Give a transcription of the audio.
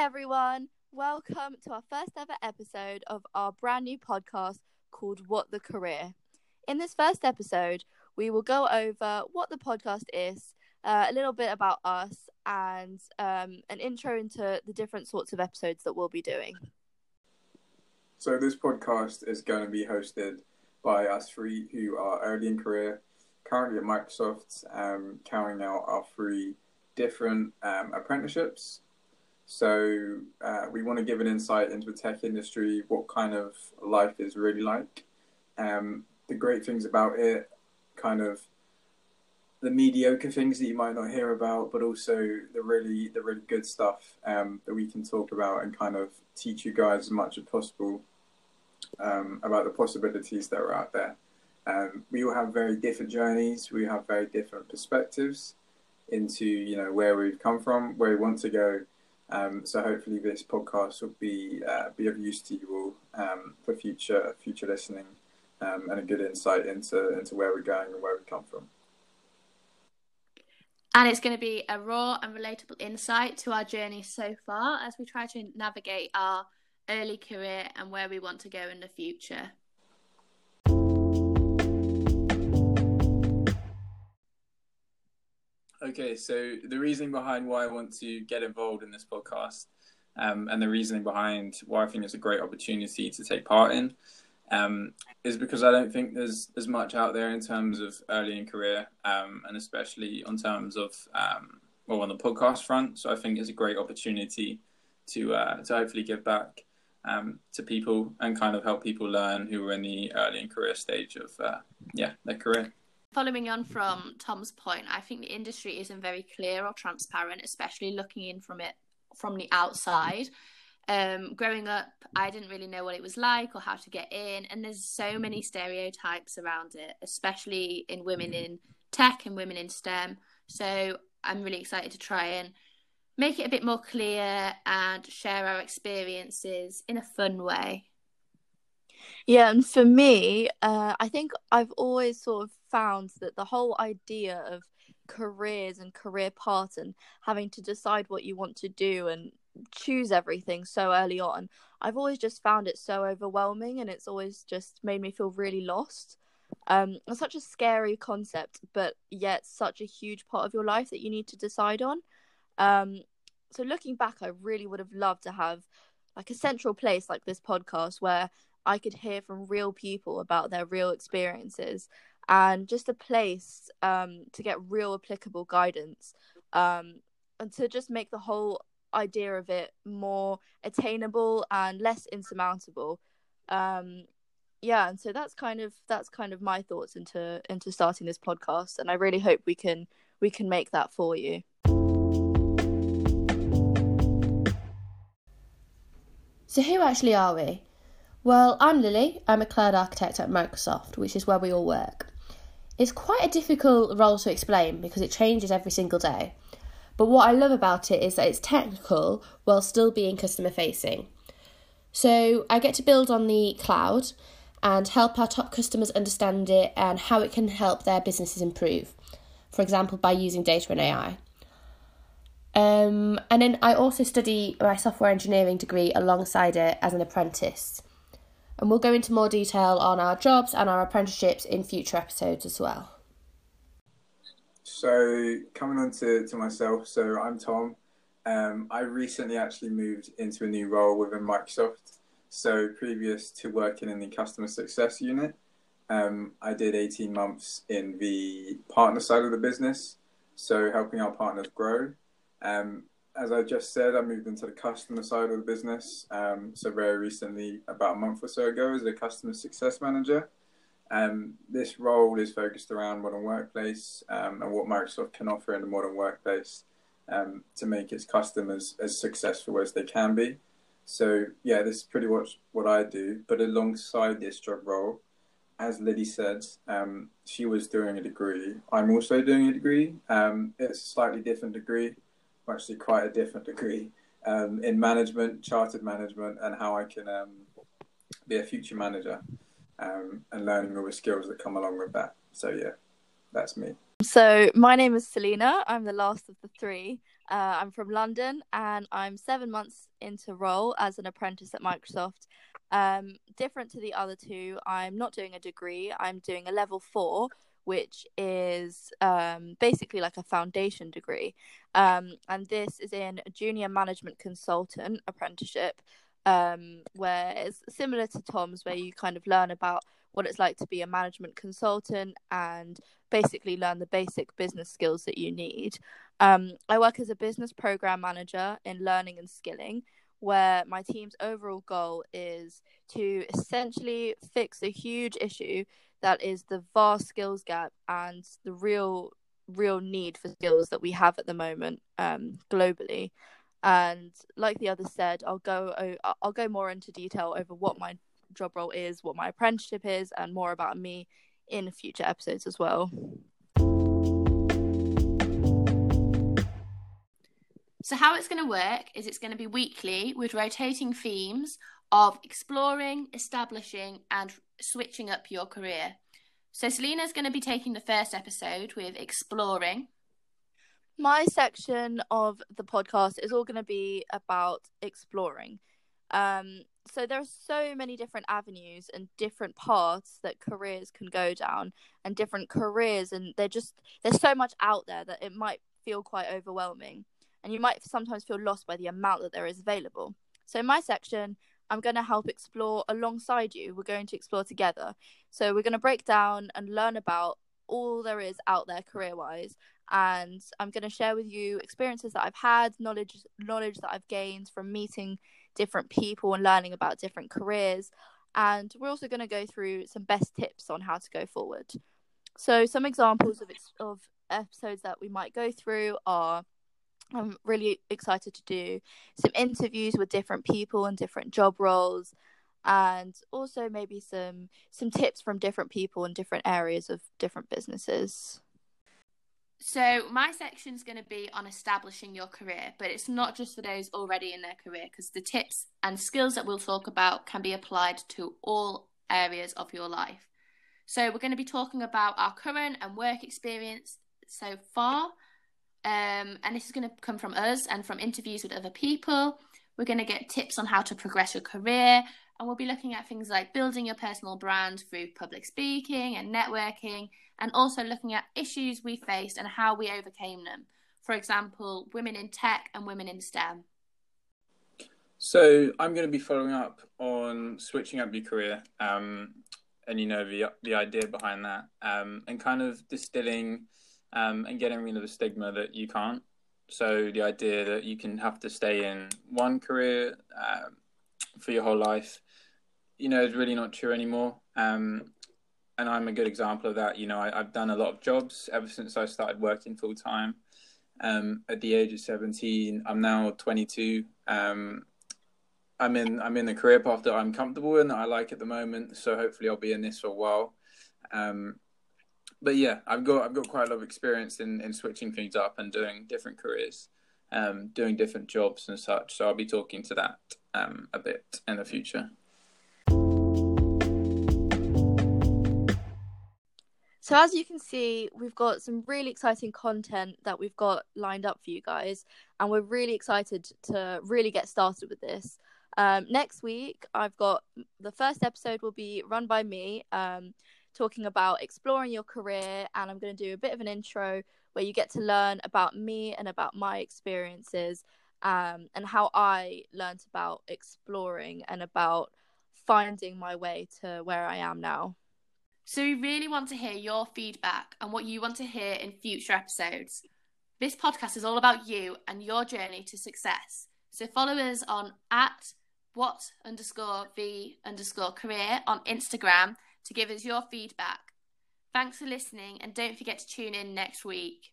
Everyone. Welcome to our first ever episode of our brand new podcast called What the Career. In this first episode, we will go over what the podcast is, uh, a little bit about us, and um, an intro into the different sorts of episodes that we'll be doing. So, this podcast is going to be hosted by us three who are early in career, currently at Microsoft, um, carrying out our three different um, apprenticeships. So, uh, we want to give an insight into the tech industry, what kind of life is really like, um, the great things about it, kind of the mediocre things that you might not hear about, but also the really the really good stuff um, that we can talk about and kind of teach you guys as much as possible um, about the possibilities that are out there. Um, we all have very different journeys. We have very different perspectives into you know where we've come from, where we want to go. Um, so hopefully this podcast will be uh, be of use to you all um, for future future listening um, and a good insight into into where we're going and where we come from. And it's going to be a raw and relatable insight to our journey so far as we try to navigate our early career and where we want to go in the future. Okay, so the reasoning behind why I want to get involved in this podcast um, and the reasoning behind why I think it's a great opportunity to take part in um, is because I don't think there's as much out there in terms of early in career um, and especially on terms of um, well on the podcast front. So I think it's a great opportunity to uh, to hopefully give back um, to people and kind of help people learn who are in the early in career stage of uh, yeah their career. Following on from Tom's point, I think the industry isn't very clear or transparent, especially looking in from it from the outside. Um, growing up, I didn't really know what it was like or how to get in, and there's so many stereotypes around it, especially in women in tech and women in STEM. So I'm really excited to try and make it a bit more clear and share our experiences in a fun way. Yeah, and for me, uh, I think I've always sort of found that the whole idea of careers and career paths and having to decide what you want to do and choose everything so early on, I've always just found it so overwhelming and it's always just made me feel really lost. Um, it's such a scary concept, but yet such a huge part of your life that you need to decide on. Um, so looking back, I really would have loved to have like a central place like this podcast where I could hear from real people about their real experiences and just a place um, to get real applicable guidance um, and to just make the whole idea of it more attainable and less insurmountable. Um, yeah, and so that's kind of that's kind of my thoughts into into starting this podcast, and I really hope we can we can make that for you. So, who actually are we? Well, I'm Lily. I'm a cloud architect at Microsoft, which is where we all work. It's quite a difficult role to explain because it changes every single day. But what I love about it is that it's technical while still being customer facing. So, I get to build on the cloud and help our top customers understand it and how it can help their businesses improve. For example, by using data and AI. Um, and then I also study my software engineering degree alongside it as an apprentice. And we'll go into more detail on our jobs and our apprenticeships in future episodes as well. So, coming on to, to myself, so I'm Tom. Um, I recently actually moved into a new role within Microsoft. So, previous to working in the customer success unit, um, I did 18 months in the partner side of the business, so helping our partners grow um, as I just said, I moved into the customer side of the business. Um, so very recently, about a month or so ago, as a customer success manager. Um, this role is focused around modern workplace um, and what Microsoft can offer in the modern workplace um, to make its customers as successful as they can be. So yeah, this is pretty much what I do. But alongside this job role, as Lily said, um, she was doing a degree. I'm also doing a degree. Um, it's a slightly different degree actually quite a different degree um, in management, chartered management, and how I can um, be a future manager um, and learning all the skills that come along with that. So yeah, that's me. So my name is Selena. I'm the last of the three. Uh, I'm from London and I'm seven months into role as an apprentice at Microsoft. Um, different to the other two, I'm not doing a degree, I'm doing a level four, which is um, basically like a foundation degree. Um, and this is in a junior management consultant apprenticeship, um, where it's similar to Tom's, where you kind of learn about what it's like to be a management consultant and basically learn the basic business skills that you need. Um, I work as a business program manager in learning and skilling, where my team's overall goal is to essentially fix a huge issue that is the vast skills gap and the real real need for skills that we have at the moment um, globally. And like the others said i'll go i'll go more into detail over what my job role is what my apprenticeship is and more about me in future episodes as well. So how it's going to work is it's going to be weekly with rotating themes of exploring establishing and switching up your career so Selena's going to be taking the first episode with exploring my section of the podcast is all going to be about exploring. Um, so there are so many different avenues and different paths that careers can go down, and different careers, and they're just there's so much out there that it might feel quite overwhelming, and you might sometimes feel lost by the amount that there is available. So in my section, I'm going to help explore alongside you. We're going to explore together. So we're going to break down and learn about all there is out there career wise and I'm going to share with you experiences that I've had, knowledge knowledge that I've gained from meeting different people and learning about different careers. And we're also going to go through some best tips on how to go forward. So, some examples of of episodes that we might go through are I'm really excited to do some interviews with different people and different job roles and also maybe some some tips from different people in different areas of different businesses. So my section is going to be on establishing your career, but it's not just for those already in their career because the tips and skills that we'll talk about can be applied to all areas of your life. So we're going to be talking about our current and work experience so far. Um, and this is going to come from us and from interviews with other people. We're going to get tips on how to progress your career, and we'll be looking at things like building your personal brand through public speaking and networking, and also looking at issues we faced and how we overcame them. For example, women in tech and women in STEM. So I'm going to be following up on switching up your career, um, and you know the the idea behind that, um, and kind of distilling um, and getting rid of the stigma that you can't. So the idea that you can have to stay in one career um, for your whole life, you know, is really not true anymore. Um, and I'm a good example of that. You know, I, have done a lot of jobs ever since I started working full time. Um, at the age of 17, I'm now 22. Um, I'm in I'm in a career path that I'm comfortable in that I like at the moment. So hopefully I'll be in this for a while. Um, but yeah, I've got I've got quite a lot of experience in, in switching things up and doing different careers, um, doing different jobs and such. So I'll be talking to that um, a bit in the future. So as you can see, we've got some really exciting content that we've got lined up for you guys, and we're really excited to really get started with this. Um, next week, I've got the first episode will be run by me, um, talking about exploring your career, and I'm going to do a bit of an intro where you get to learn about me and about my experiences, um, and how I learned about exploring and about finding my way to where I am now. So we really want to hear your feedback and what you want to hear in future episodes. This podcast is all about you and your journey to success. So follow us on at what underscore v underscore career on Instagram to give us your feedback. Thanks for listening and don't forget to tune in next week.